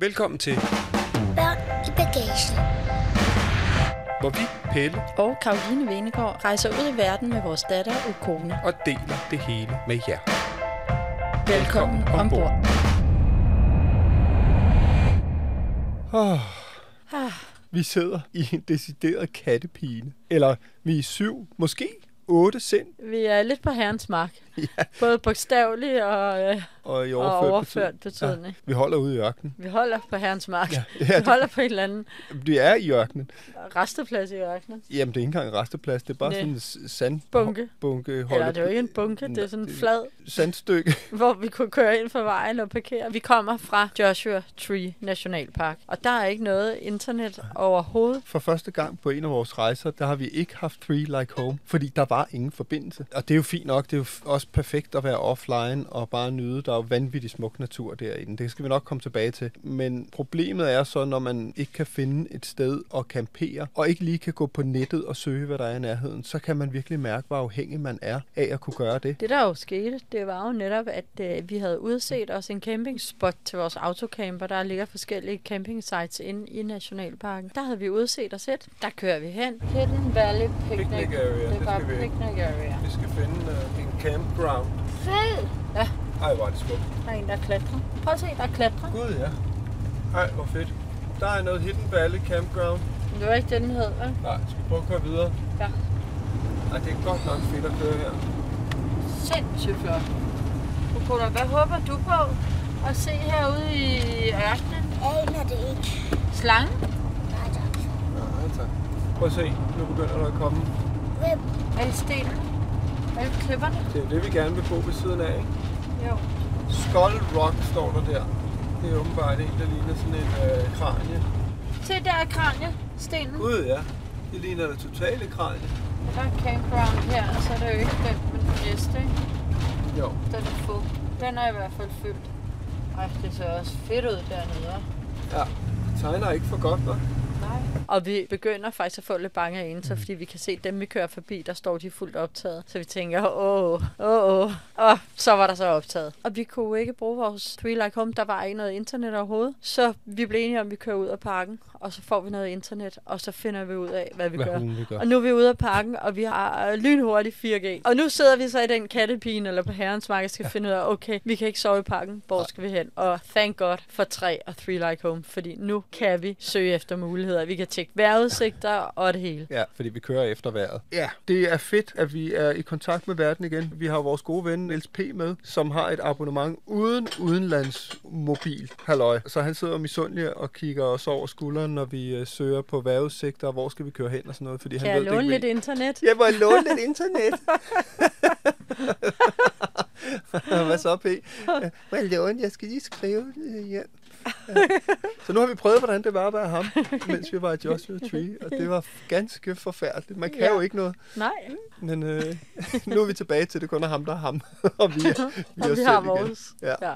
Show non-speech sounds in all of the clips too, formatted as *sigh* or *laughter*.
Velkommen til, Børn i bagagen. hvor vi, Pelle, Og Karoline Venegård rejser ud i verden med vores datter og kone. og deler det hele med jer. Velkommen ombord. Oh. Vi sidder i en decideret kattepine. Eller vi er syv, måske otte sind. Vi er lidt på herrens mark. Ja. Både bogstaveligt og, øh, Og i og overført, overført betydning. betydning. Ja, vi holder ude i ørkenen. Vi holder på herrens mark. Ja, *laughs* Ja, vi holder på en eller anden Vi er i ørkenen. resteplads i ørkenen. Jamen, det er ikke engang en resteplads. Det er bare Næ. sådan en s- sand... Bunke. bunke Eller det er jo ikke en bunke, det er sådan en flad, Sandstykke. *laughs* hvor vi kunne køre ind for vejen og parkere. Vi kommer fra Joshua Tree Nationalpark, og der er ikke noget internet overhovedet. For første gang på en af vores rejser, der har vi ikke haft Three Like Home, fordi der var ingen forbindelse. Og det er jo fint nok, det er jo også perfekt at være offline og bare nyde. Der er jo vanvittig smuk natur derinde. Det skal vi nok komme tilbage til. Men problemet er så, når man ikke kan finde et sted at campere, og ikke lige kan gå på nettet og søge, hvad der er i nærheden, så kan man virkelig mærke, hvor afhængig man er af at kunne gøre det. Det der jo skete, det var jo netop, at øh, vi havde udset os en campingspot til vores autocamper. Der ligger forskellige camping sites inde i Nationalparken. Der havde vi udset os et. Der kører vi hen. Hidden Valley Picnic. Picnic area, det det var skal vi- picnic area. Vi skal finde uh, campground. Fed. Ja, Ej, hvor er det smukt. der er en, der klatrer. Prøv at se, der klatrer. Gud, ja. Ej, hvor fedt. Der er noget Hidden Valley Campground. Det var ikke det, den hed, vel? Nej, skal vi prøve at køre videre? Ja. Ej, det er godt nok fedt at køre her. Sindssygt flot. Kokoda, hvad håber du på at se herude i ørkenen? Aner det ikke. Slange? Nej, tak. Nej, tak. Prøv at se, nu begynder der at komme. Hvem? Alle stenene? Alle klipperne? Det er det, vi gerne vil bo ved siden af, ikke? Jo. Skull Rock står der der. Det er åbenbart en, der ligner sådan en øh, kranje. Se, der er kranje. Stenen. Gud, ja. Det ligner da totale kranje. Der er en campground her, og så er der jo ikke den, men den næste, ikke? Jo. Den er fuld. Den er i hvert fald fyldt. Ej, det ser også fedt ud dernede, hva'? Ja. Det tegner ikke for godt, hva'? Og vi begynder faktisk at få lidt bange af så fordi vi kan se dem, vi kører forbi, der står de fuldt optaget. Så vi tænker, åh, åh, åh. Og så var der så optaget. Og vi kunne ikke bruge vores Three Like Home. Der var ikke noget internet overhovedet. Så vi blev enige om, at vi kører ud af parken, og så får vi noget internet, og så finder vi ud af, hvad vi Hvad gør. hun vil gøre. Og nu er vi ude af parken, og vi har øh, lynhurtigt 4G. Og nu sidder vi så i den kattepine, eller på herrens marked, skal ja. finde ud af, okay, vi kan ikke sove i parken. Hvor skal vi hen? Og thank God for 3 og 3 Like Home, fordi nu kan vi søge efter muligheder. Vi kan tjekke vejrudsigter og det hele. Ja, fordi vi kører efter vejret. Ja, det er fedt, at vi er i kontakt med verden igen. Vi har vores gode ven Niels P. med, som har et abonnement uden udenlandsmobil. Halløj. Så han sidder misundelig og kigger os over skulderen, når vi øh, søger på vejrudsigter, og hvor skal vi køre hen og sådan noget. Fordi Kan han jeg ved låne det lidt ikke. internet? Jeg må låne lidt internet. *laughs* Hvad så, P? Ja, Må jeg låne? Jeg skal lige skrive det hjem. Ja. Så nu har vi prøvet, hvordan det var at være ham, mens vi var i Joshua Tree, og det var ganske forfærdeligt. Man kan Ja. jo ikke noget, Nej, men øh, *laughs* nu er vi tilbage til, det kun er ham, der er ham, *laughs* og vi er, vi og vi har igen. vores. Ja. ja.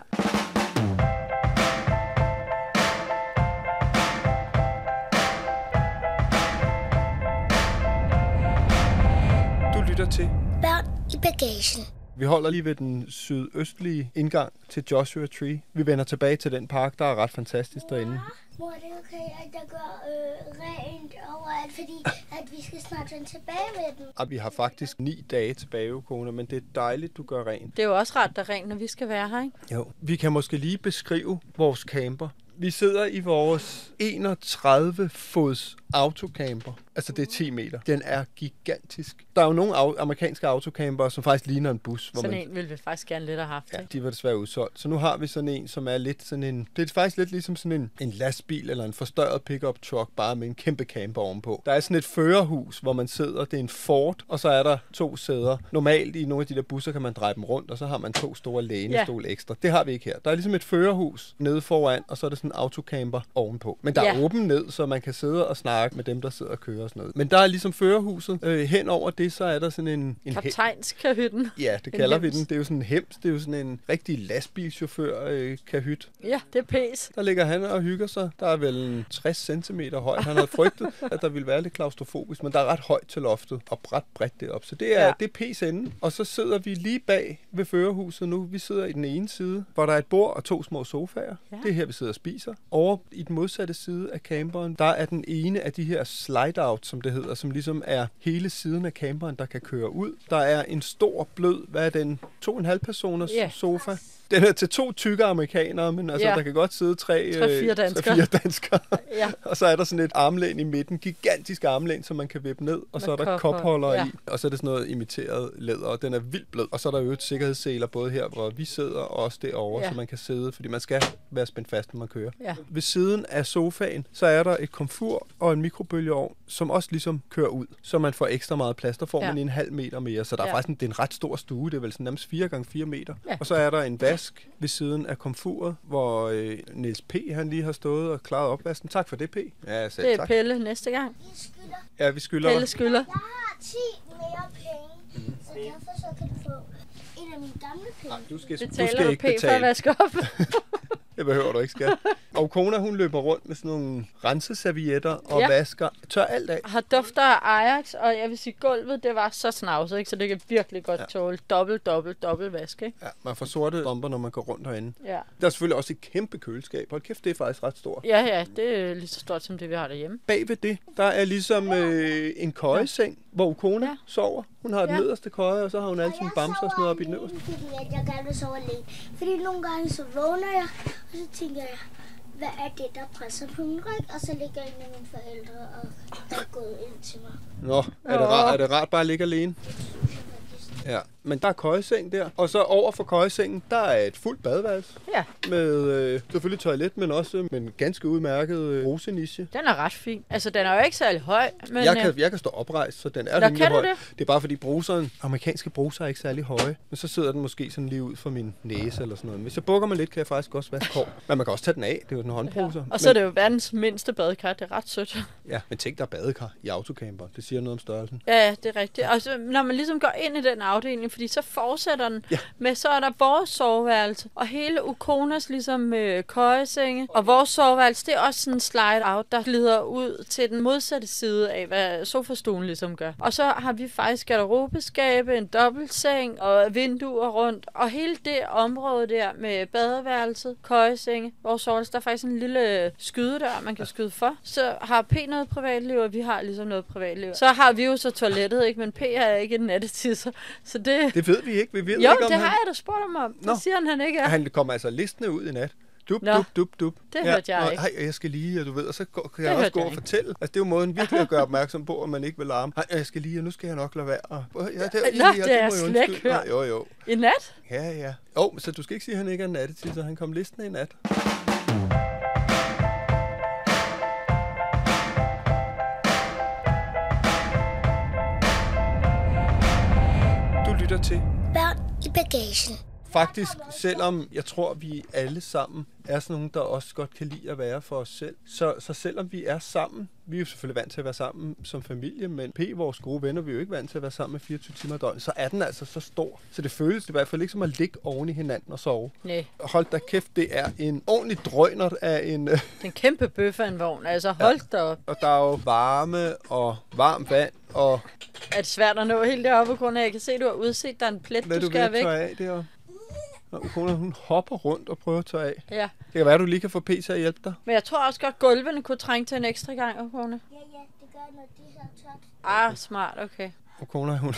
Lytter til. Børn i bagagen. Vi holder lige ved den sydøstlige indgang til Joshua Tree. Vi vender tilbage til den park, der er ret fantastisk derinde. Mor, det er okay, at der gør øh, rent overalt, fordi at vi skal snart vende tilbage med den. Og vi har faktisk ni dage tilbage, kone, men det er dejligt, du gør rent. Det er jo også ret, der er rent, når vi skal være her, ikke? Jo. Vi kan måske lige beskrive vores camper. Vi sidder i vores 31 fods autocamper. Altså, det er 10 meter. Den er gigantisk. Der er jo nogle au- amerikanske autocamper, som faktisk ligner en bus. Hvor Sådan man, en ville vi faktisk gerne lidt have haft. Ja, ikke? de var desværre udsolgt. Så nu har vi sådan en, som er lidt sådan en... Det er faktisk lidt ligesom sådan en, en lastbil eller en forstørret pickup truck, bare med en kæmpe camper ovenpå. Der er sådan et førerhus, hvor man sidder. Det er en Ford, og så er der to sæder. Normalt i nogle af de der busser kan man dreje dem rundt, og så har man to store lænestol ekstra. Det har vi ikke her. Der er ligesom et førerhus nede foran, og så er der sådan en autocamper ovenpå. Men der er Ja. åben ned, så man kan sidde og snakke med dem, der sidder og kører og sådan noget. Men der er ligesom førerhuset. Øh, hen over det, så er der sådan en... en Kaptajnskahytten. Ja, det En kalder vi hems. den. Det er jo sådan en hems. Det er jo sådan en rigtig lastbilchauffør øh, kahyt. Ja, det er pæs. Der ligger han og hygger sig. Der er vel en 60 cm højt. Han havde frygtet, *laughs* at der ville være lidt klaustrofobisk, men der er ret højt til loftet og ret bredt derop. Så det er, Ja. det er pæs ende. Og så sidder vi lige bag ved førerhuset nu. Vi sidder i den ene side, hvor der er et bord og to små sofaer. Ja. Det er her, vi sidder og spiser. Over i den modsatte side af camperen, der er den ene af de her slide-out, som det hedder, som ligesom er hele siden af camperen, der kan køre ud. Der er en stor, blød, hvad er den, to og en halv personers Ja. sofa. Den er til to tykke amerikanere, men altså, Ja. der kan godt sidde tre, øh, fire danskere. Tre, danskere. *laughs* Ja. *laughs* og så er der sådan et armlæn i midten, gigantisk armlæn, som man kan vippe ned, og så Med er der kophold, kopholder ja. i, og så er det sådan noget imiteret læder, og den er vildt blød. Og så er der jo et sikkerhedsseler både her, hvor vi sidder, og også derovre, Ja. så man kan sidde, fordi man skal være spændt fast, når man kører. Ja. Ved siden af sofaen, så er der et komfur og en mikrobølgeovn, som også ligesom kører ud, så man får ekstra meget plads. Der får Ja. man en halv meter mere, så der er Ja. faktisk en, det er en ret stor stue. Det er vel sådan nærmest 4 gange 4 meter. Ja. Og så er der en vask ved siden af komfuret, hvor øh, Niels P. han lige har stået og klaret opvasken. Tak for det, P. Ja, selv Det er tak. Pelle næste gang. I skylder. Ja, vi skylder Pelle skylder. Jeg har 10 mere penge, så derfor så kan du få en af mine gamle penge. Nej, du skal, du Betaler skal du ikke P for at betale. vaske op? *laughs* Det behøver du ikke, skat. *laughs* Og kona, hun løber rundt med sådan nogle renseservietter og Ja. vasker. Tør alt af. har dufter af Ajax, og jeg vil sige, gulvet, det var så snavset, ikke? så det kan virkelig godt ja. Ja. tåle dobbelt, dobbelt, dobbelt vask. Ikke? Ja, man får sorte bomber, når man går rundt herinde. Ja. Der er selvfølgelig også et kæmpe køleskab. Hold kæft, det er faktisk ret stort. ja, ja, det er lige så stort som det, vi har derhjemme. Bag ved det, der er ligesom øh, en køjeseng, hvor kona Ja. sover. Hun har den Ja. nederste køje, og så har hun alle sine bamser og sådan noget op i den øverste. Fordi at jeg gerne vil sove alene. Fordi nogle gange så vågner jeg, og så tænker jeg, hvad er det, der presser på min ryg? Og så ligger en af mine forældre og er gået ind til mig. Nå, er det, rart, er det rart bare at ligge alene? Ja, men der er køjeseng der. Og så over for køjesengen, der er et fuldt badeværelse. Ja, Med øh, selvfølgelig toilet, men også med en ganske udmærket øh, bruseniche. den er ret fin. Altså, den er jo ikke særlig høj, men... Jeg øh, kan, jeg kan stå oprejst, så den er Nå, rimelig høj. det? det er bare fordi bruseren, amerikanske bruser er ikke særlig høje, men så sidder den måske sådan lige ud for min næse eller sådan noget. Hvis jeg bukker mig lidt, kan jeg faktisk også vaske hår. Men man kan også tage den af, det er jo en håndbruser. Ja. Og så er det jo verdens mindste badekar. Det er ret sødt. Men, *laughs* ja, men tænk der er badekar i autocamper. Det siger noget om størrelsen. Ja, ja, det er rigtigt. Og så, når man ligesom går ind i den afdeling, fordi så fortsætter den Ja. med, så er der vores soveværelse, og hele Ukonas ligesom øh, køjesenge. Og vores soveværelse, det er også sådan en slide-out, der glider ud til den modsatte side af, hvad sofastuen ligesom gør. Og så har vi faktisk garderobeskabe, en dobbeltseng og vinduer rundt. Og hele det område der med badeværelset, køjesenge, vores soveværelse, der er faktisk en lille skydedør, man kan skyde for. Så har P noget privatliv, og vi har ligesom noget privatliv. Så har vi jo så toilettet, ikke? Men P er ikke en nattetisser. Så det... Det ved vi ikke. Vi ved jo, ikke, om det han... har jeg da spurgt ham om. Det Nå. siger han, han ikke er. Han kommer altså listende ud i nat. Dup, Nå. dup, dup, dup. Det hørte jeg og, ikke. Hej, jeg skal lige, og du ved, og så går, kan Det jeg også gå jeg og ikke. fortælle. Altså, det er jo måden virkelig at gøre opmærksom på, at man ikke vil larme. Hej, jeg skal lige, og nu skal jeg nok lade være. Og, ja, det, Nå, ja, det jeg må jeg slet ikke hørt. Jo, jo. I nat? Ja, ja. Åh, oh, så du skal ikke sige, at han ikke er en nattetisser. Han kom listende i nat. I bagagen. Faktisk, selvom jeg tror, vi alle sammen er sådan nogen, der også godt kan lide at være for os selv. Så, så selvom vi er sammen, vi er jo selvfølgelig vant til at være sammen som familie, men P, vores gode venner, vi er jo ikke vant til at være sammen med 24 timer i døgnet, så er den altså så stor. Så det føles i hvert fald ikke som at ligge oven i hinanden og sove. Nej. Hold da kæft, det er en ordentlig drønert af en... øh, *laughs* Den kæmpe bøf af en vogn. Altså, hold da op. Og der er jo varme og varmt vand, og Er det svært at nå helt deroppe på grund af, at jeg kan se, at du har udset, der er en plet, hvad du du skal væk. af der. Og kone, hun hopper rundt og prøver at tørre af. Ja. Det kan være, at du lige kan få P til at hjælpe dig. Men jeg tror også godt, gulvene kunne trænge til en ekstra gang, Okone. Ja, ja, det gør, når de så tørt. Ah, smart, okay. Og kona, hun,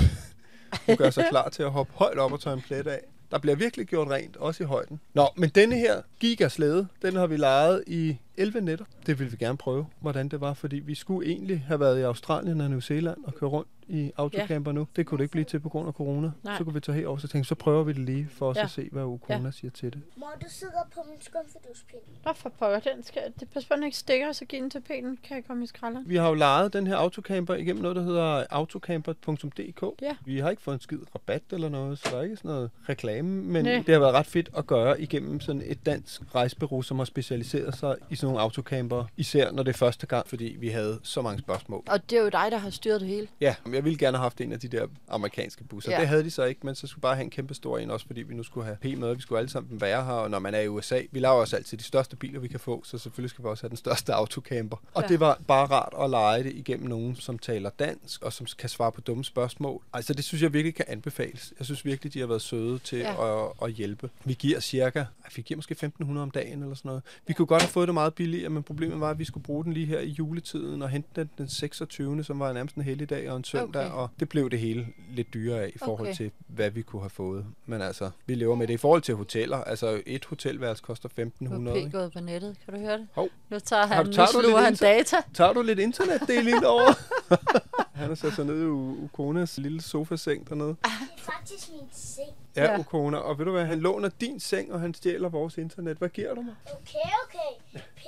hun gør sig klar til at hoppe højt op og tørre en plet af. Der bliver virkelig gjort rent, også i højden. Nå, men denne her gigaslæde, den har vi lejet i 11 nætter. Det ville vi gerne prøve, hvordan det var, fordi vi skulle egentlig have været i Australien og New Zealand og køre rundt i autocamper nu. Det kunne det ikke blive til på grund af corona. Nej. Så kunne vi tage herover, så tænkte så prøver vi det lige for os Ja. at se, hvad Ukona siger til det. Mor, du sidder på min skumfiduspind. Nå for pokker, den skal... Det passer på, at den ikke stikker, så giv den til pælen. Kan jeg komme i skralderen? Vi har jo lejet den her autocamper igennem noget, der hedder autocamper.dk. Ja. Vi har ikke fået en skid rabat eller noget, så der er ikke sådan noget reklame, men Nej. det har været ret fedt at gøre igennem sådan et dansk rejsebureau, som har specialiseret sig i sådan nogle autocamper, især når det er første gang, fordi vi havde så mange spørgsmål. Og det er jo dig, der har styret det hele. Ja, jeg ville gerne have haft en af de der amerikanske busser. Ja. Det havde de så ikke, men så skulle bare have en kæmpe stor en, også fordi vi nu skulle have p-med. Vi skulle alle sammen være her, og når man er i USA, vi laver også altid de største biler, vi kan få, så selvfølgelig skal vi også have den største autocamper. Og Ja. det var bare rart at lege det igennem nogen, som taler dansk, og som kan svare på dumme spørgsmål. Altså det synes jeg virkelig kan anbefales. Jeg synes virkelig, de har været søde til Ja. at, at hjælpe. Vi giver cirka, vi giver måske 1500 om dagen eller sådan noget. Vi kunne godt have fået det meget billigere, men problemet var, at vi skulle bruge den lige her i juletiden og hente den den 26. som var nærmest en helligdag og en søndag, Okay. og det blev det hele lidt dyrere af i forhold Okay. til, hvad vi kunne have fået. Men altså, vi lever med det. I forhold til hoteller, altså et hotelværelse koster Nu 1500. er P ikke? gået på nettet. Kan du høre det? Hov. Nu tager Har han, du- nu tager du sluger lidt han data. Tager du lidt internetdeling over? *laughs* Han har sat sig ned i U- Ukonas lille sofaseng dernede. Det er faktisk min seng. Ja, Ukona. Og ved du hvad, han låner din seng, og han stjæler vores internet. Hvad giver du mig? Okay, okay. P,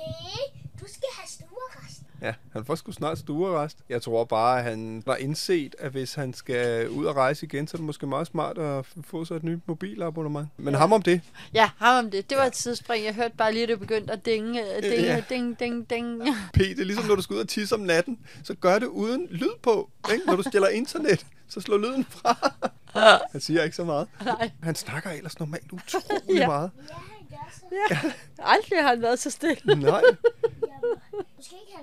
du skal have. Ja, han får sgu snart stuerrest. Jeg tror bare, at han har indset, at hvis han skal ud og rejse igen, så er det måske meget smart at få sig et nyt mobilabonnement. Men ham om det. Ja, ham om det. Det var et tidsspring. Jeg hørte bare lige, at det begyndte at dinge, øh, dinge, Ja. ding, ding, ding. P, det er ligesom, når du skal ud og tisse om natten, så gør det uden lyd på. Ikke? Når du stjæler internet, så slå lyden fra. Han siger ikke så meget. Nej. Han snakker ellers normalt *laughs* utrolig Ja. ja. meget. Ja, han gør så. Aldrig har han været så stille. Nej, måske ikke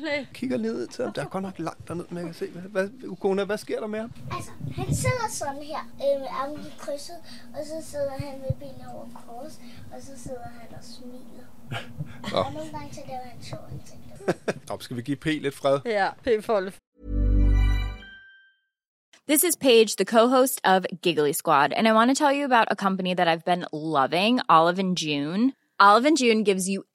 Nej. kigger ned til ham. Der er godt nok langt derned, men jeg kan se. Hvad, hvad, Ukona, hvad sker der med ham? Altså, han sidder sådan her øh, med armene krydset, og så sidder han med benene over kors, og så sidder han og smiler. *laughs* Nå. Og nogle gange så laver han sjove ansigter. *laughs* Skal vi give P lidt fred? Ja, P lidt This is Paige, the co-host of Giggly Squad, and I want to tell you about a company that I've been loving, Olive and June. Olive and June gives you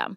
system.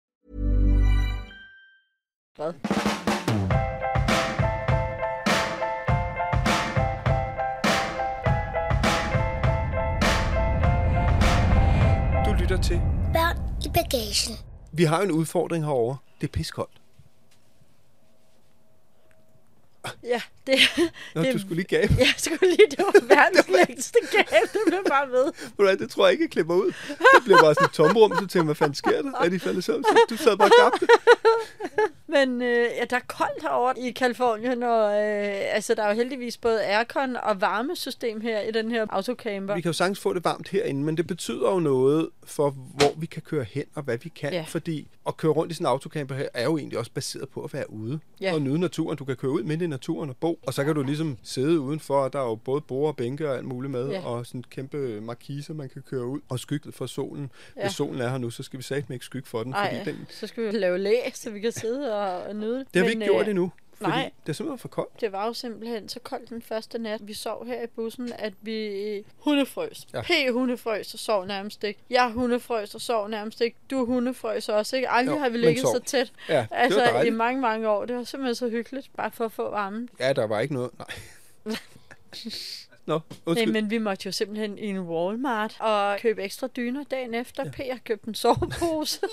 Hvad? Du lytter til. Børn i bagagen. Vi har en udfordring herovre. Det er piskoldt. Ja, det, Nå, det du skulle lige gabe. Jeg skulle lige, det var *laughs* verdens længste gave, det blev bare ved. Hvad, Det tror jeg ikke, jeg klipper ud. Det bliver bare sådan et tomrum, så tænker jeg, hvad fanden sker der? Er de faldet søvn? Du sad bare og gabte. *laughs* Men øh, ja, der er koldt herovre i Kalifornien, og øh, altså, der er jo heldigvis både aircon og varmesystem her i den her autocamper. Vi kan jo sagtens få det varmt herinde, men det betyder jo noget for, hvor vi kan køre hen og hvad vi kan. Ja. Fordi at køre rundt i sådan en autocamper her, er jo egentlig også baseret på at være ude Ja. og nyde naturen. Du kan køre ud midt i naturen og bo, og så kan du ligesom sidde udenfor, og der er jo både bord og bænke og alt muligt med, Ja. og sådan en kæmpe markise, man kan køre ud, og skygget for solen. Ja. Hvis solen er her nu, så skal vi satme ikke skygge for den, Ej, fordi den, så skal vi lave læ, så vi kan sidde og, nyde det har vi ikke øh, gjort endnu. Fordi Nej. det er simpelthen for koldt. Det var jo simpelthen så koldt den første nat, vi sov her i bussen, at vi hundefrøs. Ja. P hundefrøs og sov nærmest ikke. Jeg hundefrøs og sov nærmest ikke. Du hundefrøs også, ikke? Aldrig Jo, har vi ligget så tæt. Ja, altså i mange, mange år. Det var simpelthen så hyggeligt, bare for at få varmen. Ja, der var ikke noget. Nej. Nå, Nej, men vi måtte jo simpelthen i en Walmart og købe ekstra dyner dagen efter. Ja. P har købt en sovepose. *laughs*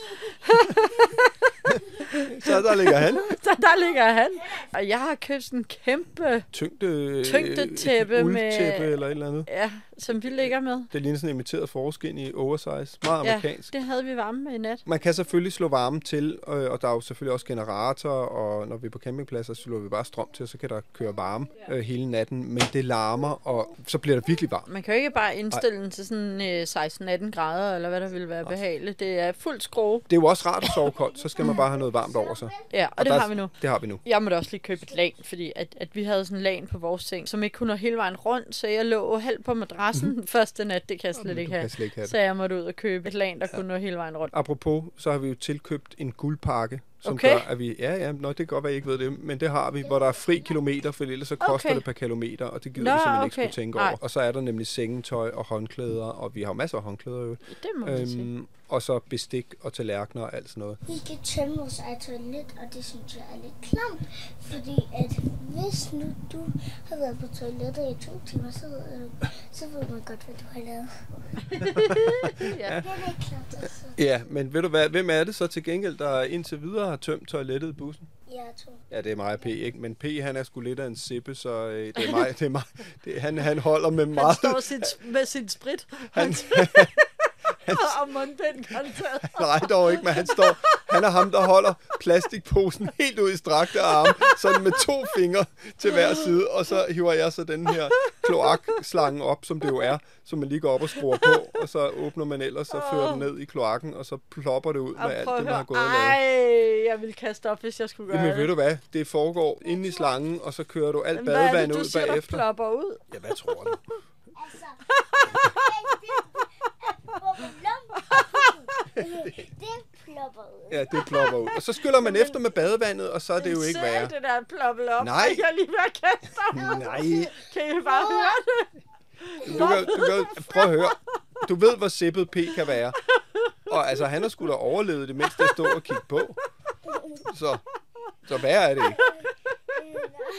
*laughs* Så der ligger han. *laughs* så der ligger han. Og jeg har købt sådan en kæmpe, Tyngde, Tyngdetæppe *laughs* med- eller et eller andet. ja, som vi ligger med. Det ligner sådan en imiteret forskin i oversize. Meget Ja, amerikansk. det havde vi varme med i nat. Man kan selvfølgelig slå varmen til, øh, og der er jo selvfølgelig også generator, og når vi er på campingpladser, så slår vi bare strøm til, og så kan der køre varme øh, hele natten, men det larmer, og så bliver det virkelig varmt. Man kan jo ikke bare indstille den til sådan øh, 16-18 grader, eller hvad der ville være behageligt. Det er fuld skrue. Det er jo også rart at sove koldt, så skal man bare have noget varmt over sig. Ja, og, og det der- har vi nu. Det har vi nu. Jeg måtte også lige købe et lag, fordi at, at vi havde sådan en lag på vores seng, som ikke kunne nå hele vejen rundt, så jeg lå halvt på madrassen den første nat. Det kan jeg slet du ikke have. slet ikke have det. Så jeg måtte ud og købe et lag, der kunne nå hele vejen rundt. Apropos, så har vi jo tilkøbt en guldpakke, som Okay. gør, at vi... Ja, ja, nå, det kan godt være, I ikke ved det, men det har vi, hvor der er fri kilometer, for ellers så koster Okay. det per kilometer, og det gider Nå, vi simpelthen ikke okay. skulle tænke Nej. over. Og så er der nemlig sengetøj og håndklæder, og vi har jo masser af håndklæder jo. Det må man sige. Og så bestik og tallerkener og alt sådan noget. Vi kan tømme vores eget toilet, og det synes jeg er lidt klamt. Fordi at hvis nu du har været på toilettet i to timer, så ved, øh, så ved man godt, hvad du har lavet. *laughs* Ja. Det er lidt klamt, altså. Ja, men ved du hvad, hvem er det så til gengæld, der indtil videre har tømt toilettet i bussen? Jeg to. Ja, det er mig og P, ikke? Men P, han er sgu lidt af en sippe, så øh, det er mig. Det er mig. Det, han, han holder med Han meget... står sin, med sin sprit Han, *laughs* og mundbind håndtaget. nej, dog ikke, men han står... Han er ham, der holder plastikposen helt ud i strakte arme, sådan med to fingre til hver side, og så hiver jeg så den her kloakslange op, som det jo er, som man lige går op og skruer på, og så åbner man ellers og fører den ned i kloakken, og så plopper det ud med alt det, man har gået og lavet. Ej, jeg ville kaste op, hvis jeg skulle gøre Jamen ved det. du hvad, det foregår inde i slangen, og så kører du alt Men Hvad er det, du ud siger, der bagefter. plopper ud? Ja, hvad tror du? Altså, *laughs* det plopper ud. Ja, det plopper ud. Og så skyller man efter med badevandet, og så er det jo ikke Se værre. det der ploppet op. Nej. Jeg er lige ved at kaste. Nej, Kan I bare høre det? du kan, du kan, prøv at høre. Du ved, hvor sippet P kan være. Og altså, han har sgu da overlevet det, mens der stod og kiggede på. Så, så værre er det ikke.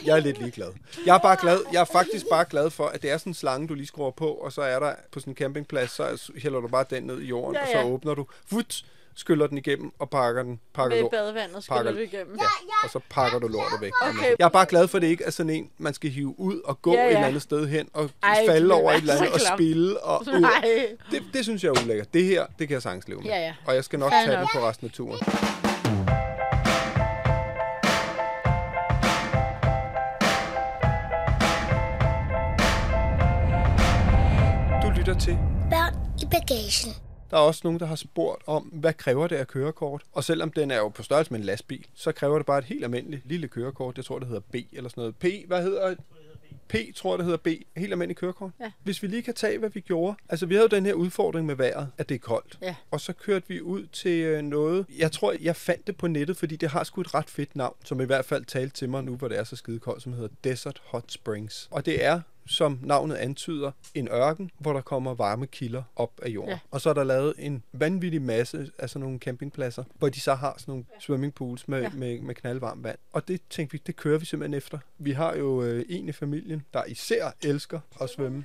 Jeg er lidt ligeglad. Jeg er bare glad. Jeg er faktisk bare glad for, at det er sådan en slange, du lige skruer på, og så er der på sådan en campingplads, så hælder du bare den ned i jorden, Ja, og så ja. åbner du, vut, skyller den igennem og pakker den, pakker Med lort, badevandet pakker, skyller du igennem. Ja, og så pakker du lortet væk. Okay. Jeg er bare glad for, at det ikke er sådan en, man skal hive ud og gå Ja, ja, ja. et ja. eller andet sted hen og Ej, falde over et eller andet og spille. Og, Nej. det, det synes jeg er ulækkert. Det her, det kan jeg sagtens leve med. Ja, ja. Og jeg skal nok Fair tage nok. det på resten af turen. Lytter til Børn i bagagen. Der er også nogen, der har spurgt om, hvad kræver det af kørekort? Og selvom den er jo på størrelse med en lastbil, så kræver det bare et helt almindeligt lille kørekort. Jeg tror, det hedder B eller sådan noget. P, hvad hedder P, tror jeg, det hedder B. Helt almindeligt kørekort. Ja. Hvis vi lige kan tage, hvad vi gjorde. Altså, vi havde jo den her udfordring med vejret, at det er koldt. Ja. Og så kørte vi ud til øh, noget. Jeg tror, jeg fandt det på nettet, fordi det har sgu et ret fedt navn, som i hvert fald talte til mig nu, hvor det er så skide koldt, som hedder Desert Hot Springs. Og det er som navnet antyder, en ørken, hvor der kommer varme kilder op af jorden. Ja. Og så er der lavet en vanvittig masse af sådan nogle campingpladser, hvor de så har sådan nogle swimmingpools med, Ja. med, med knaldvarmt vand. Og det tænkte vi, det kører vi simpelthen efter. Vi har jo øh, en i familien, der især elsker at svømme.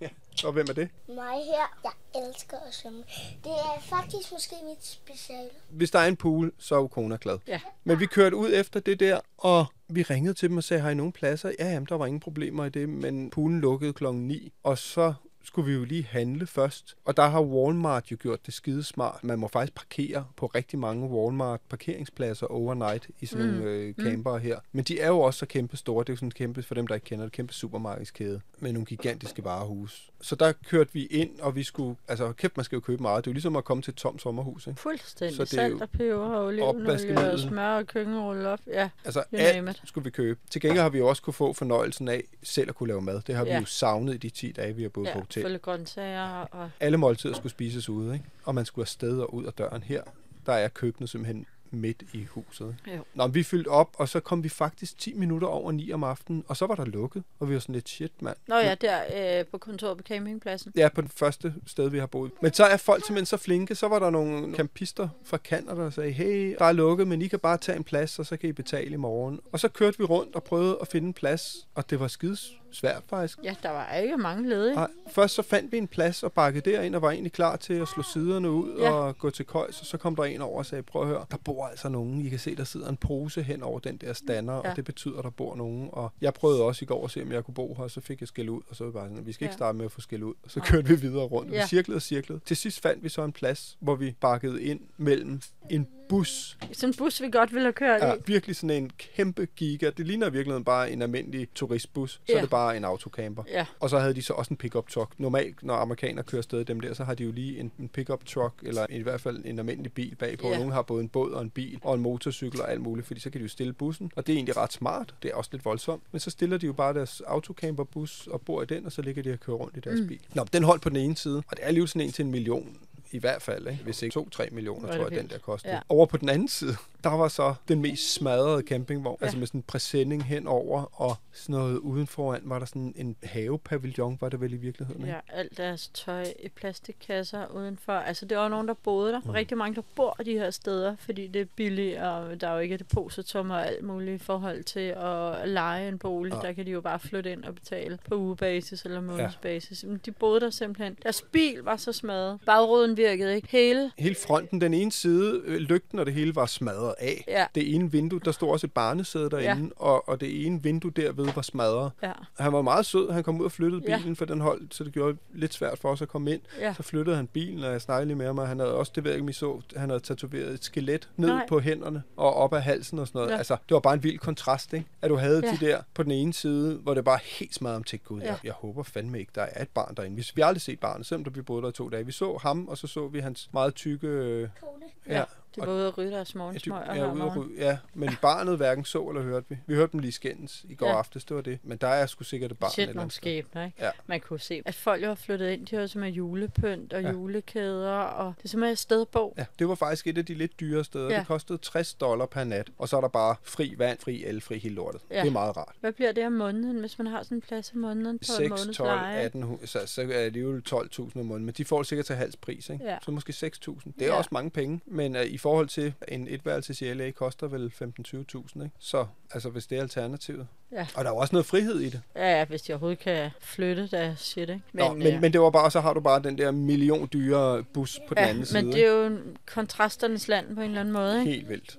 Ja. Og hvem er det? Mig her, jeg elsker at svømme. Det er faktisk måske mit speciale. Hvis der er en pool, så er jo kona glad. Ja. Men vi kørte ud efter det der, og vi ringede til dem og sagde, har I nogen pladser? Ja, jamen, der var ingen problemer i det, men poolen lukkede klokken 9. Og så skulle vi jo lige handle først. Og der har Walmart jo gjort det skide smart. Man må faktisk parkere på rigtig mange Walmart parkeringspladser overnight i sådan mm. nogle øh, camper her. Men de er jo også så kæmpe store. Det er jo sådan kæmpe, for dem der ikke kender det, kæmpe supermarkedskæde med nogle gigantiske varehus. Så der kørte vi ind, og vi skulle, altså kæft, man skal jo købe meget. Det er jo ligesom at komme til et tomt sommerhus, ikke? Fuldstændig. Så det er jo Salt og peber og olivenolie og smør og køkkenrulle op. Ja, Altså alt skulle vi købe. Til gengæld har vi også kunne få fornøjelsen af selv at kunne lave mad. Det har vi Ja. jo savnet i de 10 dage, vi har boet ja på hotel. fulde grøntsager og... Alle måltider skulle spises ude, ikke? og man skulle afsted og ud af døren her. Der er køkkenet simpelthen midt i huset. Jo. Nå, vi fyldte op, og så kom vi faktisk 10 minutter over 9 om aftenen, og så var der lukket, og vi var sådan lidt shit, mand. Nå ja, der øh, på kontoret på campingpladsen. Ja, på den første sted, vi har boet. Men så er folk simpelthen så flinke. Så var der nogle campister fra Canada, der sagde, hey, der er lukket, men I kan bare tage en plads, og så kan I betale i morgen. Og så kørte vi rundt og prøvede at finde en plads, og det var skides svært faktisk. Ja, der var ikke mange ledige. Nej, først så fandt vi en plads og bakkede derind og var egentlig klar til at slå siderne ud Ja. og gå til køjs. Og så kom der en over og sagde, prøv at høre, der bor altså nogen. I kan se, der sidder en pose hen over den der stander, ja. Og det betyder, der bor nogen. Og jeg prøvede også i går at se, om jeg kunne bo her, og så fik jeg skæld ud. Og så var vi bare sådan, vi skal ikke Ja. starte med at få skæld ud. Og så kørte vi videre rundt. Vi Ja. cirklede og cirklede. Til sidst fandt vi så en plads, hvor vi bakkede ind mellem en bus. Sådan en bus, vi godt ville have kørt Ja, i. virkelig sådan en kæmpe giga. Det ligner i virkeligheden bare en almindelig turistbus. Så Ja. er det bare en autocamper. Ja. Og så havde de så også en pickup truck. Normalt, når amerikanere kører afsted dem der, så har de jo lige en, en pickup truck, eller i hvert fald en almindelig bil bagpå. Ja. Nogle har både en båd og en bil, og en motorcykel og alt muligt, fordi så kan de jo stille bussen. Og det er egentlig ret smart. Det er også lidt voldsomt. Men så stiller de jo bare deres autocamperbus og bor i den, og så ligger de og kører rundt i deres mm. bil. Nå, den holdt på den ene side, og det er alligevel sådan en til en million i hvert fald, ikke? hvis ikke 2-3 millioner, er tror jeg, den der kostede. Ja. Over på den anden side, der var så den mest smadrede campingvogn, ja. Ja. altså med sådan en præsending henover, og sådan noget uden foran var der sådan en havepavillon, var det vel i virkeligheden. ikke? Ja, alt deres tøj i plastikkasser udenfor. Altså, det var nogen, der boede der. Mm. Rigtig mange, der bor de her steder, fordi det er billigt, og der er jo ikke depositum og alt muligt i forhold til at lege en bolig. Nej. Der kan de jo bare flytte ind og betale på ugebasis eller månedsbasis. Men de boede der simpelthen. Deres bil var så smadret. Bagruden virkede ikke. Hele. Hele fronten, den ene side, øh, lygten og det hele var smadret af. Ja. Det ene vindue, der stod også et barnesæde derinde, ja. og, og det ene vindue derved var smadret. Ja. Han var meget sød, han kom ud og flyttede Ja. bilen, for den holdt, så det gjorde det lidt svært for os at komme ind. Ja. Så flyttede han bilen, og jeg snakkede lige med mig. Han havde også, det ved jeg ikke, så, han havde tatoveret et skelet ned Nej. på hænderne og op ad halsen og sådan noget. Ja. Ja. Altså, det var bare en vild kontrast, ikke? At du havde Ja. de der på den ene side, hvor det bare helt smadret om til Gud. Ja. Jeg, jeg håber fandme ikke, der er et barn derinde. Vi, vi har aldrig set barnet, selvom vi boede der i to dage. Vi så ham, og så så vi hans meget tykke... øh, Kone. Ja, De var ude og ryge deres Ja, morgensmøg de, og ja, ude at ryge, ja, men barnet hverken så eller hørte vi. Vi hørte dem lige skændes i går ja. Aftes, det var det. Men der er sgu sikkert et barn Shit, eller nogle skæbner, ikke? Ja. Man kunne se, at folk jo har flyttet ind, har jo simpelthen julepynt og Ja. julekæder, og det er simpelthen et sted på. Ja, det var faktisk et af de lidt dyre steder. Ja. Det kostede 60 dollar per nat, og så er der bare fri vand, fri el, fri hele lortet. Ja. Det er meget rart. Hvad bliver det om måneden, hvis man har sådan en plads om måneden på en 6, måneds 12, leje? 18, hu- så, så er det jo 12.000 om måneden, men de får sikkert til halvs pris, ikke? Ja. Så måske 6.000. Det er Ja. også mange penge, men uh, i forhold til en etværelses i LA koster vel 15-20.000, ikke? Så altså, hvis det er alternativet. Ja. Og der er jo også noget frihed i det. Ja, ja, hvis de overhovedet kan flytte deres shit, ikke? Men, Nå, men, øh, men det var bare, så har du bare den der million dyre bus på den ja, anden side. men det er jo en kontrasternes land på en eller anden måde, ikke? Helt vildt.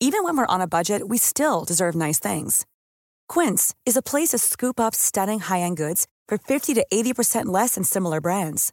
Even when we're on a budget, we still deserve nice things. Quince is a place to scoop up stunning high-end goods for 50 to 80% less than similar brands.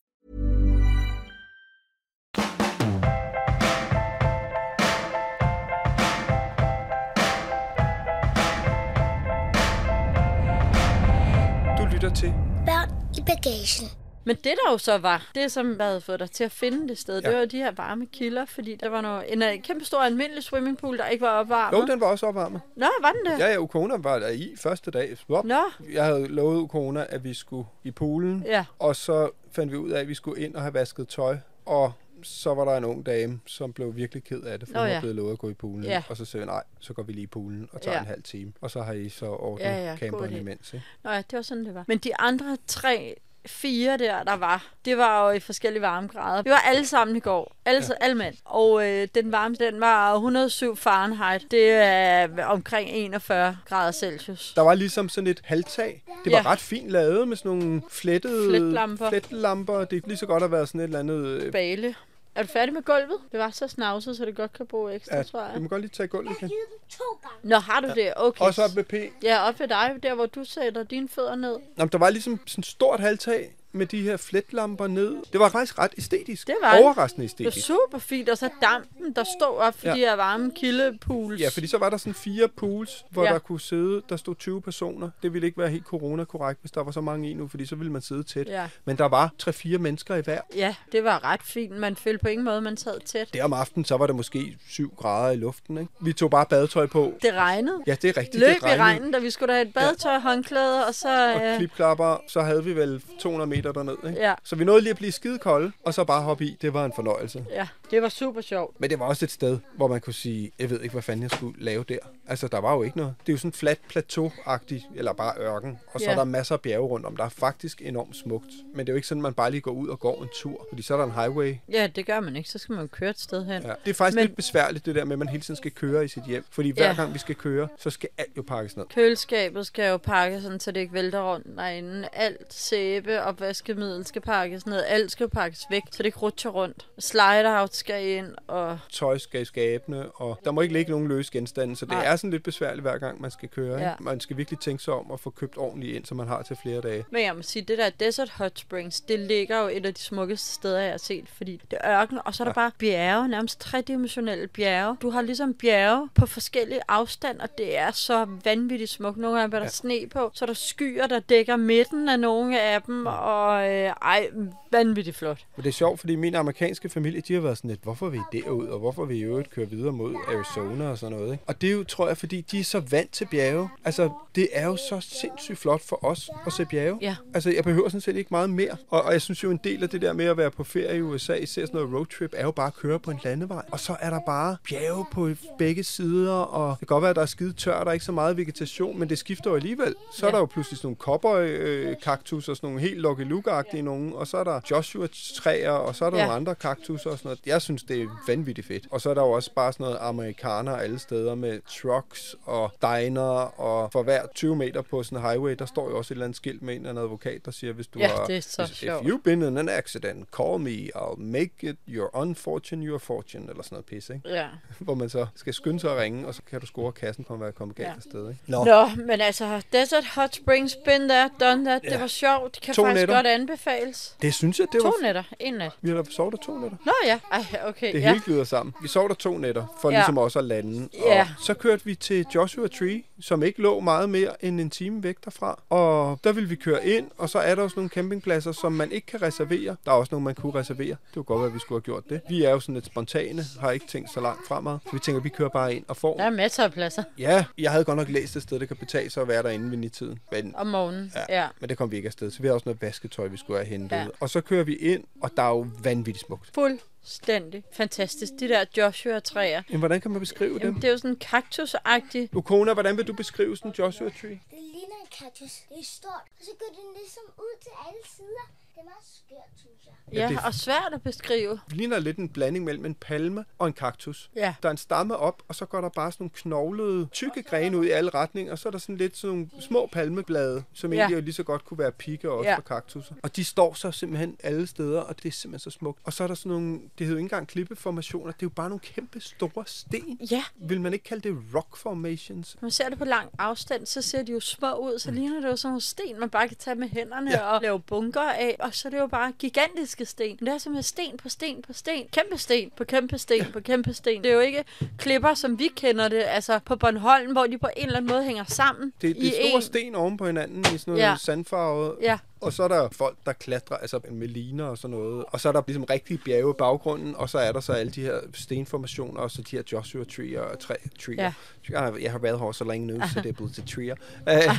Til Børn i bagagen. Men det der jo så var, det som havde fået dig til at finde det sted, ja. Det var de her varme kilder, fordi der var noget, en, øh, kæmpe stor almindelig swimmingpool, der ikke var opvarmet. Jo, den var også opvarmet. Nå, var den det? Ja, ja, Ukona var der i første dag. Swap. Nå, Jeg havde lovet Ukona, at vi skulle i poolen, ja. og så fandt vi ud af, at vi skulle ind og have vasket tøj, og så var der en ung dame, som blev virkelig ked af det, for Nå, hun ja. var blevet lovet at gå i poolen. Ja. Og så sagde nej, så går vi lige i poolen og tager Ja. en halv time. Og så har I så ordnet Ja, ja, camperen imens. Ikke? Nå ja, det var sådan, det var. Men de andre tre, fire der, der var, det var jo i forskellige varmegrader. Vi var alle sammen i går. Alle, ja. alle mænd. Og øh, den varmeste, den var 107 Fahrenheit. Det er omkring 41 grader Celsius. Der var ligesom sådan et halvtag. Det var Ja. ret fint lavet med sådan nogle flettede Fletlamper. fletlamper. Det kunne lige så godt have været sådan et eller andet... øh, Bale. Er du færdig med gulvet? Det var så snavset, så det godt kan bruge ekstra, Ja, tror du jeg. må godt lige tage gulvet. Givet dem to gange. Nå, har du det? Okay. Og så op med P. Ja, op ved dig, der hvor du sætter dine fødder ned. Nå, men der var ligesom sådan et stort halvtag med de her fletlamper ned. Det var faktisk ret æstetisk. Det var det. Overraskende Det var æstetisk. super fint, og så dampen, der stod op for Ja. de her varme kildepools. Ja, fordi så var der sådan fire pools, hvor Ja. ja. der kunne sidde, der stod 20 personer. Det ville ikke være helt corona-korrekt, hvis der var så mange i nu, fordi så ville man sidde tæt. Ja. Men der var 3-4 mennesker i hver. Ja, det var ret fint. Man følte på ingen måde, man sad tæt. Der om aftenen, så var det måske 7 grader i luften. Ikke? Vi tog bare badetøj på. Det regnede. Ja, det er rigtigt. Løb det i regnede. regnen, da vi skulle da have et badetøj, håndklæde, og så... Og Øh, klipklapper, så havde vi vel 200 meter derned. Ikke? Ja. Så vi nåede lige at blive skide kolde, og så bare hoppe i. Det var en fornøjelse. ja, det var super sjovt. Men det var også et sted, hvor man kunne sige, jeg ved ikke, hvad fanden jeg skulle lave der. Altså, der var jo ikke noget. Det er jo sådan fladt plateau-agtigt, eller bare ørken. Og så Ja. er der masser af bjerge rundt om. Der er faktisk enormt smukt. Men det er jo ikke sådan, at man bare lige går ud og går en tur. Fordi så er der en highway. Ja, det gør man ikke. Så skal man køre et sted hen. Ja. Det er faktisk Men... lidt besværligt, det der med, at man hele tiden skal køre i sit hjem. Fordi hver Ja. gang vi skal køre, så skal alt jo pakkes ned. Køleskabet skal jo pakkes sådan, så det ikke vælter rundt derinde. Alt sæbe og vaskemiddel skal pakkes ned. Alt skal pakkes væk, så det ikke rutscher rundt. Slideout skal ind, og Tøj skal i skabene, og der må ikke ligge nogen løse genstande. Så det Nej. er sådan lidt besværligt, hver gang man skal køre. Ja. Ikke? Man skal virkelig tænke sig om at få købt ordentligt ind, så man har til flere dage. Men jeg må sige, det der Desert Hot Springs, det ligger jo et af de smukkeste steder, jeg har set, fordi det er ørken, og så er der bare bjerge, nærmest tredimensionelle bjerge. Du har ligesom bjerge på forskellige afstand, og det er så vanvittigt smukt. Nogle gange er der ja. sne på, så er der skyer, der dækker midten af nogle af dem, og øh, ej, vanvittigt flot. Men det er sjovt, fordi min amerikanske familie, de har været sådan lidt, hvorfor vil I derud, og hvorfor vil I øvrigt køre videre mod Arizona og sådan noget. Ikke? Og det er jo, tror jeg, fordi de er så vant til bjerge. Altså, det er jo så sindssygt flot for os at se bjerge. Ja. Altså, jeg behøver sådan set ikke meget mere. Og, og jeg synes jo, en del af det der med at være på ferie i USA, især sådan noget roadtrip, er jo bare at køre på en landevej. Og så er der bare bjerge på begge sider, og det kan godt være, at der er skide tørt, der er ikke så meget vegetation, men det skifter jo alligevel. Så ja. er der jo pludselig sådan nogle cowboy-kaktus og sådan nogle helt Lucky Luke-agtige nogen, og så er der Joshua-træer, og så er der Ja. nogle andre kaktusser og sådan noget. Jeg synes, det er vanvittigt fedt. Og så er der jo også bare sådan noget amerikaner alle steder med trucks og diner, og for hver 20 meter på sådan en highway, der står jo også et eller andet skilt med en eller anden advokat, der siger, hvis du Ja, har... det er så if, sjovt. If you've been in an accident, call me, I'll make it your unfortune, your fortune, eller sådan noget pis, ikke? Ja. *laughs* Hvor man så skal skynde sig at ringe, og så kan du score kassen på at være kommet galt Ja. ja. afsted, ikke? Nå, men altså, Desert Hot Springs, been there, done that, det Ja. var sjovt. Det kan To faktisk nætter. Godt anbefales. Det synes jeg, det To var... nætter, en nat. Vi har da sovet der to nætter. Nå ja, ej, okay, Det ja. hele glider sammen. Vi sov der to nætter, for Ja. ligesom også at lande. Ja. Og så kørte vi til Joshua Tree, som ikke lå meget mere end en time væk derfra. Og der ville vi køre ind, og så er der også nogle campingpladser, som man ikke kan reservere. Der er også nogle, man kunne reservere. Det kunne godt være, at vi skulle have gjort det. Vi er jo sådan lidt spontane, har ikke tænkt så langt fremad. Så vi tænker, at vi kører bare ind og får. Der er masser af pladser Ja, jeg havde godt nok læst et sted, der kan betale sig at være derinde ved nitiden. Men om morgenen. Ja. Ja. men det kom vi ikke afsted, så vi har også noget vasketøj, vi skulle have hentet. Ja. Og så kører vi ind, og der er jo vanvittigt smukt. Fuldstændig fantastisk. De der Joshua-træer. Men hvordan kan man beskrive dem? Jamen, det er jo sådan kaktusagtigt. Ukona, hvordan vil du beskrive sådan en Joshua Tree? Det ligner en kaktus. Det er stort. Og så går den ligesom ud til alle sider. Det er meget skørt, synes jeg. Ja, det er- og svært at beskrive. Det ligner lidt en blanding mellem en palme og en kaktus. Ja. Der er en stamme op, og så går der bare sådan nogle knoglede, tykke grene ud i alle retninger, og så er der sådan lidt sådan nogle små palmeblade, som Ja. egentlig jo lige så godt kunne være pigge også Ja. ja. for kaktusser. Og de står så simpelthen alle steder, og det er simpelthen så smukt. Og så er der sådan nogle, det hedder jo ikke engang klippeformationer, det er jo bare nogle kæmpe store sten. Ja, Vil man ikke kalde det rock formations? når man ser det på lang afstand, så ser de jo små ud. Så ligner det jo sådan nogle sten, man bare kan tage med hænderne ja. Ja. og lave bunker af. Og så er det jo bare gigantiske sten. Men det er simpelthen sten på sten på sten. Kæmpe sten på kæmpe sten på kæmpe sten. Det er jo ikke klipper, som vi kender det. Altså på Bornholm, hvor de på en eller anden måde hænger sammen. Det, det er store en. sten oven på hinanden i sådan noget ja. sandfarvet. Ja. Og så er der folk, der klatrer, altså med liner og sådan noget. Og så er der ligesom rigtige bjerge i baggrunden, og så er der så alle de her stenformationer, og så de her Joshua treer og træ, treer. Ja. Jeg, har, været her så længe nu, så det er blevet til treer. *laughs* Uh,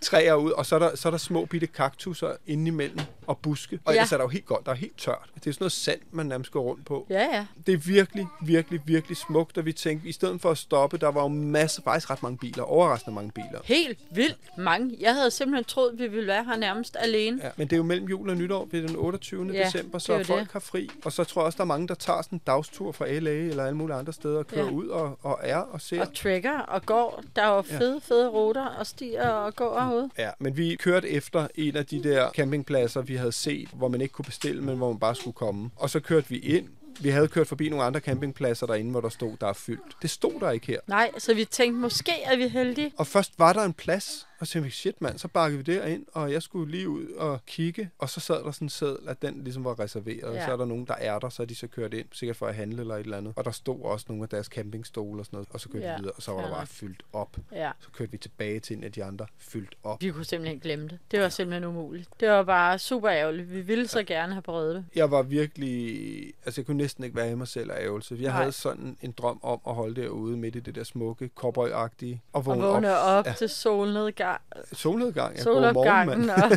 træer ud, og så er, der, så er der små bitte kaktusser indimellem og buske. Og Ja. ellers er der jo helt godt, der er helt tørt. Det er sådan noget sand, man nærmest går rundt på. Ja, ja. Det er virkelig, virkelig, virkelig smukt, og vi tænkte, i stedet for at stoppe, der var jo masser, faktisk ret mange biler, overraskende mange biler. Helt vildt mange. Jeg havde simpelthen troet, vi ville være her nærmest alene. Ja, men det er jo mellem jul og nytår, er den 28. Ja, Ja, december, så er folk det. har fri. Og så tror jeg også, der er mange, der tager sådan en dagstur fra LA eller alle mulige andre steder og kører Ja. ja. ud og, og er og ser. Og trigger og går. Der er jo fede, fede ruter og stier og går herude. Ja, men vi kørte efter en af de der campingpladser, vi havde set, hvor man ikke kunne bestille, men hvor man bare skulle komme. Og så kørte vi ind. Vi havde kørt forbi nogle andre campingpladser derinde, hvor der stod, der er fyldt. Det stod der ikke her. Nej, så vi tænkte, måske er vi heldige. Og først var der en plads, Og så tænkte vi, shit mand, så bakkede vi derind, og jeg skulle lige ud og kigge, og så sad der sådan en seddel, at den ligesom var reserveret. Ja. Så er der nogen, der er der, så er de så kørt ind, sikkert for at handle eller et eller andet. Og der stod også nogle af deres campingstole og sådan noget, og så kørte Ja, vi videre, og så var der bare fyldt op. Ja. Så kørte vi tilbage til en af de andre, fyldt op. Vi kunne simpelthen glemme det. Det var simpelthen umuligt. Det var bare super ærgerligt. Vi ville så gerne have prøvet det. Jeg var virkelig... Altså, jeg kunne næsten ikke være i mig selv af ævelse. Jeg Nej. havde sådan en drøm om at holde derude midt i det der smukke, cowboy-agtige. Og Og vågne, vågne op. op Ja, til solnedgang. Solnedgang. Ja, god morgen, solopgangen. Og,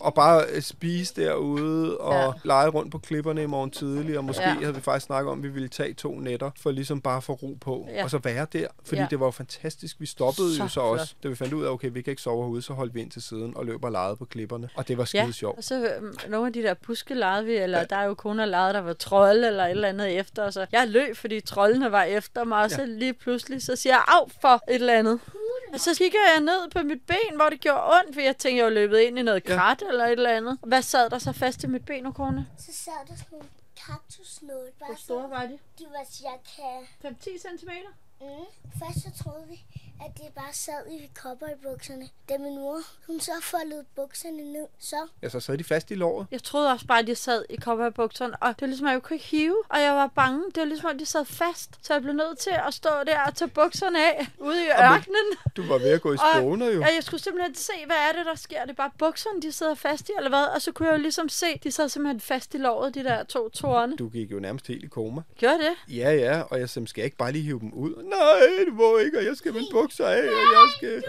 *laughs* og bare øh, spise derude og Ja. ja. lege rundt på klipperne i morgen tidlig. Og måske Ja. ja. havde vi faktisk snakket om, at vi ville tage to nætter, for ligesom bare at få ro på. Ja. Ja. Og så være der. Fordi Ja. ja. det var jo fantastisk. Vi stoppede Så jo så flot. også, da vi fandt ud af, okay, vi kan ikke sove herude, så holdt vi ind til siden og løb og legede på klipperne. Og det var skide ja, sjovt. og så øhm, nogle af de der buske legede vi, eller ja. der er jo kun lejet, der var trolde eller et eller andet efter. Og så jeg løb, fordi troldene var efter mig, og så lige pludselig, så siger jeg, af for et eller andet. Og så kigger jeg ned på mit ben, hvor det gjorde ondt, for jeg tænkte, jeg var løbet ind i noget Ja. krat eller et eller andet. Hvad sad der så fast i mit ben, nu, kone? Så sad der sådan nogle kaktusnåle. Bare Hvor store var de? De var cirka... 5-10 cm? Mm. Først så troede vi, at det bare sad i cowboybukserne. Da min mor, hun så foldede bukserne ned, så... Ja, så sad de fast i låret. Jeg troede også bare, at de sad i cowboybukserne, og det var ligesom, at jeg kunne ikke hive, og jeg var bange. Det var ligesom, at de sad fast, så jeg blev nødt til at stå der og tage bukserne af ude i men- ørkenen. Du var ved at gå i *laughs* spåner jo. Ja, jeg skulle simpelthen se, hvad er det, der sker. Det er bare bukserne, de sidder fast i, eller hvad? Og så kunne jeg jo ligesom se, de sad simpelthen fast i låret, de der to tårne. Du gik jo nærmest helt i koma. Gjorde det? Ja, ja, og jeg sagde, skal jeg ikke bare lige hive dem ud? Nej, du må ikke, og jeg skal have mine bukser af, og jeg skal...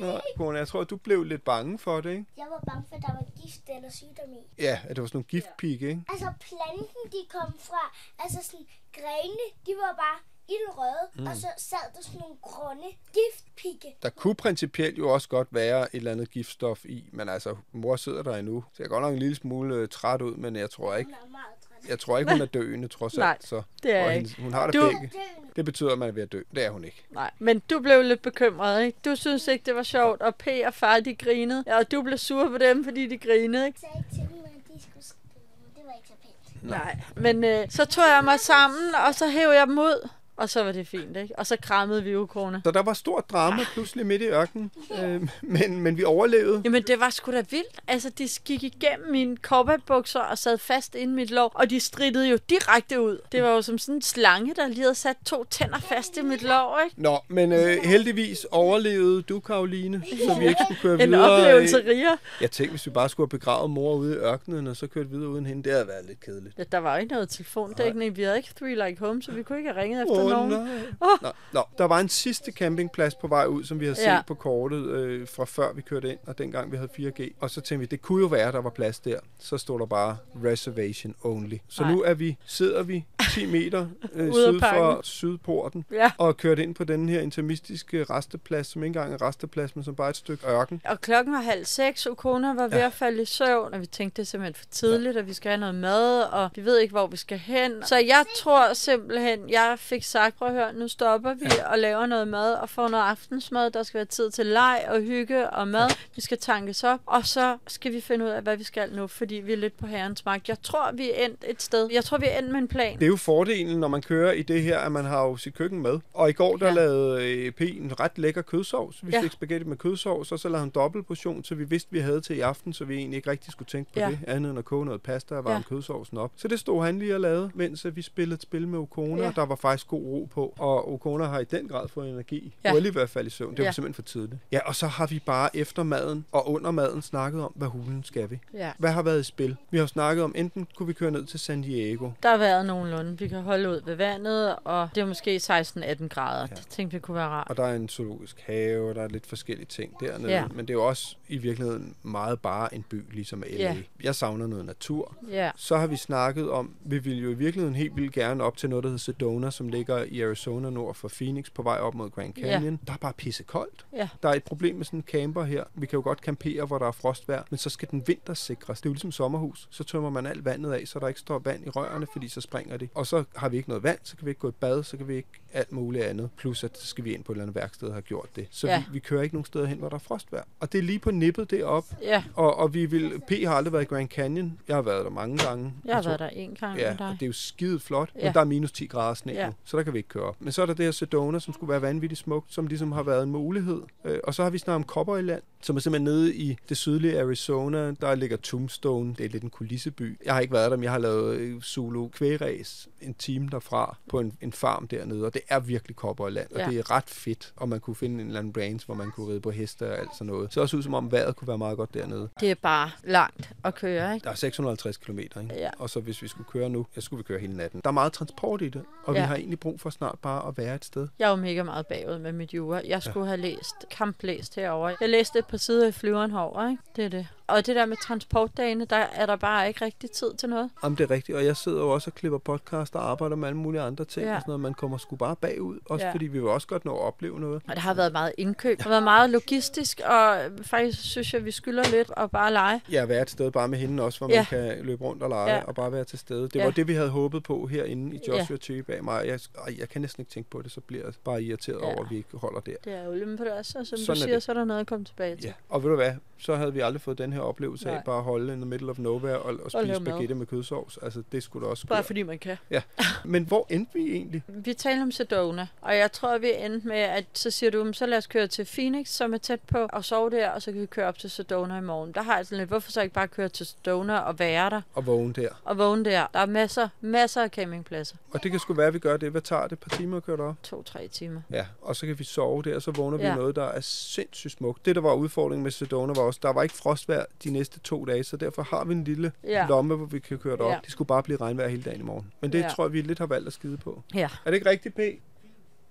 Nej, kone, jeg tror, du blev lidt bange for det, ikke? Jeg var bange for, at der var gift eller sygdom i. Ja, at det var sådan nogle giftpigge, ikke? Altså planten, de kom fra, altså sådan grenene, de var bare ildrøde, mm. og så sad der sådan nogle grønne giftpigge. Der kunne principielt jo også godt være et eller andet giftstof i, men altså, mor sidder der endnu. Så jeg godt nok en lille smule øh, træt ud, men jeg tror ikke, Hun er meget. Jeg tror ikke, hun er døende, trods alt. Nej, så. det er og hendes, hun har det Du- begge. Det betyder, at man er ved at dø. Det er hun ikke. Nej, men du blev lidt bekymret, ikke? Du synes ikke, det var sjovt, og P og far, de grinede. Ja, og du blev sur på dem, fordi de grinede, ikke? Jeg sagde ikke til dem, at de skulle skrive. Det var ikke så pænt. Nej. Men øh, så tog jeg mig sammen, og så hævde jeg dem ud. Og så var det fint, ikke? Og så krammede vi jo kone. Så der var stort drama pludselig midt i ørkenen, øh, men, men vi overlevede. Jamen, det var sgu da vildt. Altså, de gik igennem mine cowboybukser og sad fast inde i mit lår, og de strittede jo direkte ud. Det var jo som sådan en slange, der lige havde sat to tænder fast i mit lår, ikke? Nå, men øh, heldigvis overlevede du, Karoline, så vi ikke skulle køre *laughs* En videre. oplevelse øh, rigere. Jeg tænkte, hvis vi bare skulle have begravet mor ude i ørkenen, og så kørt videre uden hende, det havde været lidt kedeligt. Ja, der var jo ikke noget telefondækning. Vi havde ikke Three Like Home, så vi kunne ikke have ringet efter nogen. nej. Åh. Nå, nå, der var en sidste campingplads på vej ud, som vi havde Ja. set på kortet øh, fra før vi kørte ind, og dengang vi havde 4G. Og så tænkte vi, det kunne jo være, der var plads der. Så stod der bare reservation only. Så Nej. nu er vi, sidder vi 10 *laughs* meter øh, syd for. Sydporten, Ja. og kørt ind på den her intermistiske resteplads, som ikke engang er resteplads, men som bare er et stykke ørken. Og klokken var halv seks, og kone var ved Ja. at falde i søvn, og vi tænkte, det er simpelthen for tidligt, og vi skal have noget mad, og vi ved ikke, hvor vi skal hen. Så jeg tror simpelthen, jeg fik sagt, prøv at høre, nu stopper vi og laver noget mad, og får noget aftensmad. Der skal være tid til leg og hygge og mad. Vi skal tankes op, og så skal vi finde ud af, hvad vi skal nu, fordi vi er lidt på herrens magt. Jeg tror, vi er endt et sted. Jeg tror, vi er endt med en plan. Det er jo fordelen, når man kører i det her, at man har jo sit køkken med. Og i går, der Ja. ja. lavede øh, P en ret lækker kødsovs. Vi Ja. ja. fik spaghetti med kødsovs, og så lavede han dobbelt portion, så vi vidste, vi havde til i aften, så vi egentlig ikke rigtig skulle tænke på Ja. ja. det, andet end at koge noget pasta og varme Ja. ja. kødsovsen op. Så det stod han lige og lavede, mens øh, vi spillede et spil med Okona, Ja. ja. og der var faktisk god ro på. Og Okona har i den grad fået energi. Ja. Lige ved at falde i søvn. Det var Ja. simpelthen for tidligt. Ja, og så har vi bare efter maden og under maden snakket om, hvad hulen skal vi. Ja. Hvad har været i spil? Vi har snakket om, enten kunne vi køre ned til San Diego, Der har været nogenlunde. Vi kan holde ud ved vandet, og det er måske 16-18 grader. Ja. Det tænkte vi kunne være rart. Og der er en zoologisk have, og der er lidt forskellige ting dernede. Ja. Men det er jo også i virkeligheden meget bare en by, ligesom LA. Ja. Jeg savner noget natur. Ja. Så har vi snakket om, vi vil jo i virkeligheden helt vildt gerne op til noget, der hedder Sedona, som ligger i Arizona nord for Phoenix, på vej op mod Grand Canyon. Ja. Der er bare pisse koldt. Ja. Der er et problem med sådan en camper her. Vi kan jo godt campere, hvor der er frostvejr, men så skal den vintersikres. Det er jo ligesom sommerhus. Så tømmer man alt vandet af, så der ikke står vand i rørene, fordi så springer det. Og så har vi ikke noget vand, så kan vi ikke gå i bad, så kan vi ikke alt muligt andet. Plus at så skal vi ind på et eller andet værksted og have gjort det. Så Ja. vi, vi kører ikke nogen steder hen, hvor der er frostvejr. Og det er lige på nippet derop. Ja. Og, og vi vil, P har aldrig været i Grand Canyon. Jeg har været der mange gange. Jeg har tror- været der en gang Ja, og det er jo skide flot, Ja. men der er minus 10 grader sne Ja. nu. Så der kan vi ikke køre op. Men så er der det her Sedona, som skulle være vanvittigt smukt, som ligesom har været en mulighed. Øh, og så har vi snakket om Cowboyland, som er simpelthen nede i det sydlige Arizona. Der ligger Tombstone, det er lidt en kulisseby. Jeg har ikke været der, men jeg har lavet øh, Zulu kvægræs en time derfra på en, en farm dernede, og det er virkelig Cowboyland, og Ja. det er ret fedt, og man kunne finde en eller anden range, hvor man kunne ride på heste og alt sådan noget. Ser også ud som om vejret kunne være meget godt dernede. Det er bare langt at køre, ikke? Der er 650 km, ikke? Ja. Og så hvis vi skulle køre nu, så skulle vi køre hele natten. Der er meget transport i det, og. Ja. vi har egentlig brug for snart bare at være et sted. Jeg er jo mega meget bagud med mit jura. Jeg skulle have læst, kamplæst herover. Jeg læste et par sider i flyveren herover, ikke? Det er det. Og det der med transportdagene, der er der bare ikke rigtig tid til noget. Om det er rigtigt, og jeg sidder jo også og klipper podcast og arbejder med alle mulige andre ting Ja. ja. og sådan noget. Man kommer sgu bare bagud, også Ja. ja. fordi vi vil også godt nå at opleve noget. Og det har været meget indkøb. Det har været meget logistisk, og faktisk synes jeg, vi skylder lidt at bare lege. Ja, være et sted bare med hende også, hvor Ja. man kan løbe rundt og lege Ja. ja. og bare være til stede. Det Ja. var det, vi havde håbet på herinde i Ja. Joshua Tree bag mig. Jeg, jeg kan næsten ikke tænke på det, så bliver jeg bare irriteret Ja. over, at vi ikke holder der. Det er jo lidt på det også, og som Sådan du er siger, så er der noget at komme tilbage til. Ja, og ved du hvad, så havde vi aldrig fået den her oplevelse Nej. af bare at holde in the middle of nowhere og, og spise spaghetti med kødsovs. Altså, det skulle da også Bare gøre. fordi man kan. Ja, men hvor endte vi egentlig? Vi taler om Sedona, og jeg tror, vi endte med, at så siger du, "Men så lad os køre til Phoenix, som er tæt på, og sove der, og så kan vi køre op til Sedona i morgen. Der har jeg sådan lidt, hvorfor så ikke bare køre til Sedona og være der, Og vågne der. og vågne der. Der er masser, masser af campingpladser. Og det kan sgu være, at vi gør det. Hvad tager det? Et par timer at køre derop? To-tre timer. Ja, og så kan vi sove der, og så vågner vi Ja. i noget, der er sindssygt smukt. Det, der var udfordringen med Sedona, var også, der var ikke frostvejr de næste to dage, så derfor har vi en lille Ja. lomme, hvor vi kan køre derop. Ja. Det skulle bare blive regnvejr hele dagen i morgen. Men det Ja. tror jeg, vi lidt har valgt at skide på. Ja, Er det ikke rigtigt, P?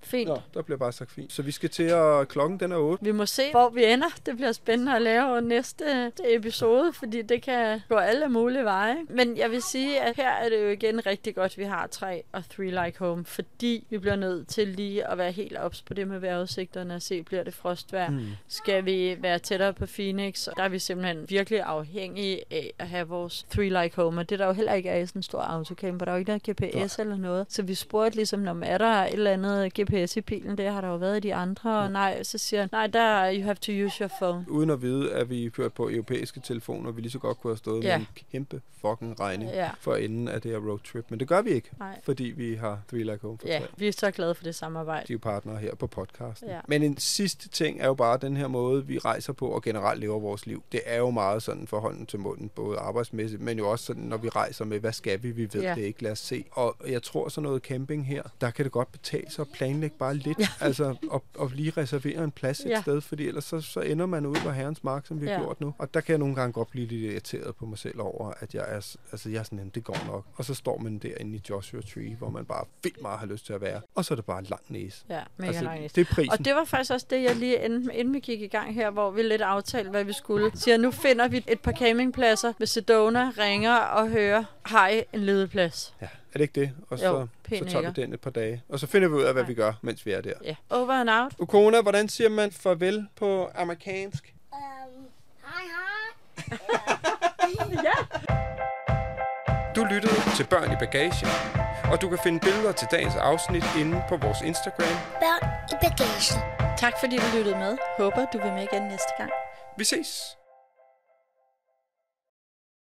Fint. Nå, der bliver bare sagt fint. Så vi skal til at... Klokken den er 8. Vi må se, hvor vi ender. Det bliver spændende at lave næste episode, fordi det kan gå alle mulige veje. Men jeg vil sige, at her er det jo igen rigtig godt, at vi har tre og Three Like Home, fordi vi bliver nødt til lige at være helt ops på det med vejrudsigterne og se, bliver det frostvejr? Mm. Skal vi være tættere på Phoenix? Der er vi simpelthen virkelig afhængige af at have vores Three Like Home, og det er der jo heller ikke er i sådan en stor autocamper. Der er jo ikke noget GPS eller noget. Så vi spurgte ligesom, når er der et eller andet GPS i bilen? Det har der jo været i de andre. Og nej, så siger han, nej, der er you have to use your phone. Uden at vide, at vi kørte på europæiske telefoner, vi lige så godt kunne have stået Ja. med en kæmpe fucking regning Ja. for enden af det her roadtrip. Men det gør vi ikke, Nej. fordi vi har Three Like Home for Ja, tre. vi er så glade for det samarbejde. De er jo partnere her på podcasten. Ja. Men en sidste ting er jo bare den her måde, vi rejser på og generelt lever vores liv. Det er jo meget sådan for hånden til munden, både arbejdsmæssigt, men jo også sådan, når vi rejser med, hvad skal vi? Vi ved Ja. det ikke, lad os se. Og jeg tror sådan noget camping her, der kan det godt betale sig at planlægge bare lidt. Ja. Altså at, at lige reservere en plads et Ja. sted, fordi ellers så, så ender man ude på herrens mark, som vi har Ja. gjort nu. Og der kan jeg nogle gange godt blive lidt irriteret på mig selv over, at jeg er, altså jeg er sådan, "Jamen, det går nok. Og så står man derinde i Joshua Tree, hvor man bare vildt meget har lyst til at være. Og så er det bare lang næse. Ja, mega Altså, altså, det er prisen. Og det var faktisk også det, jeg lige inden, inden vi gik i gang her, hvor vi lidt aftalte, hvad vi skulle. Siger, nu finder vi et par campingpladser ved Sedona, ringer og hører, har I en ledig plads? Ja, er det ikke det? Og så, Jo, så tager vi den et par dage. Og så finder vi ud af, hvad Ja. vi gør, mens vi er der. Ja, over and out. Ukona, hvordan siger man farvel på amerikansk? Um, hej hej. *laughs* Du lyttede til Børn i Bagagen, og du kan finde billeder til dagens afsnit inde på vores Instagram. Børn i bagagen. Tak fordi du lyttede med. Håber, du vil med igen næste gang. Vi ses!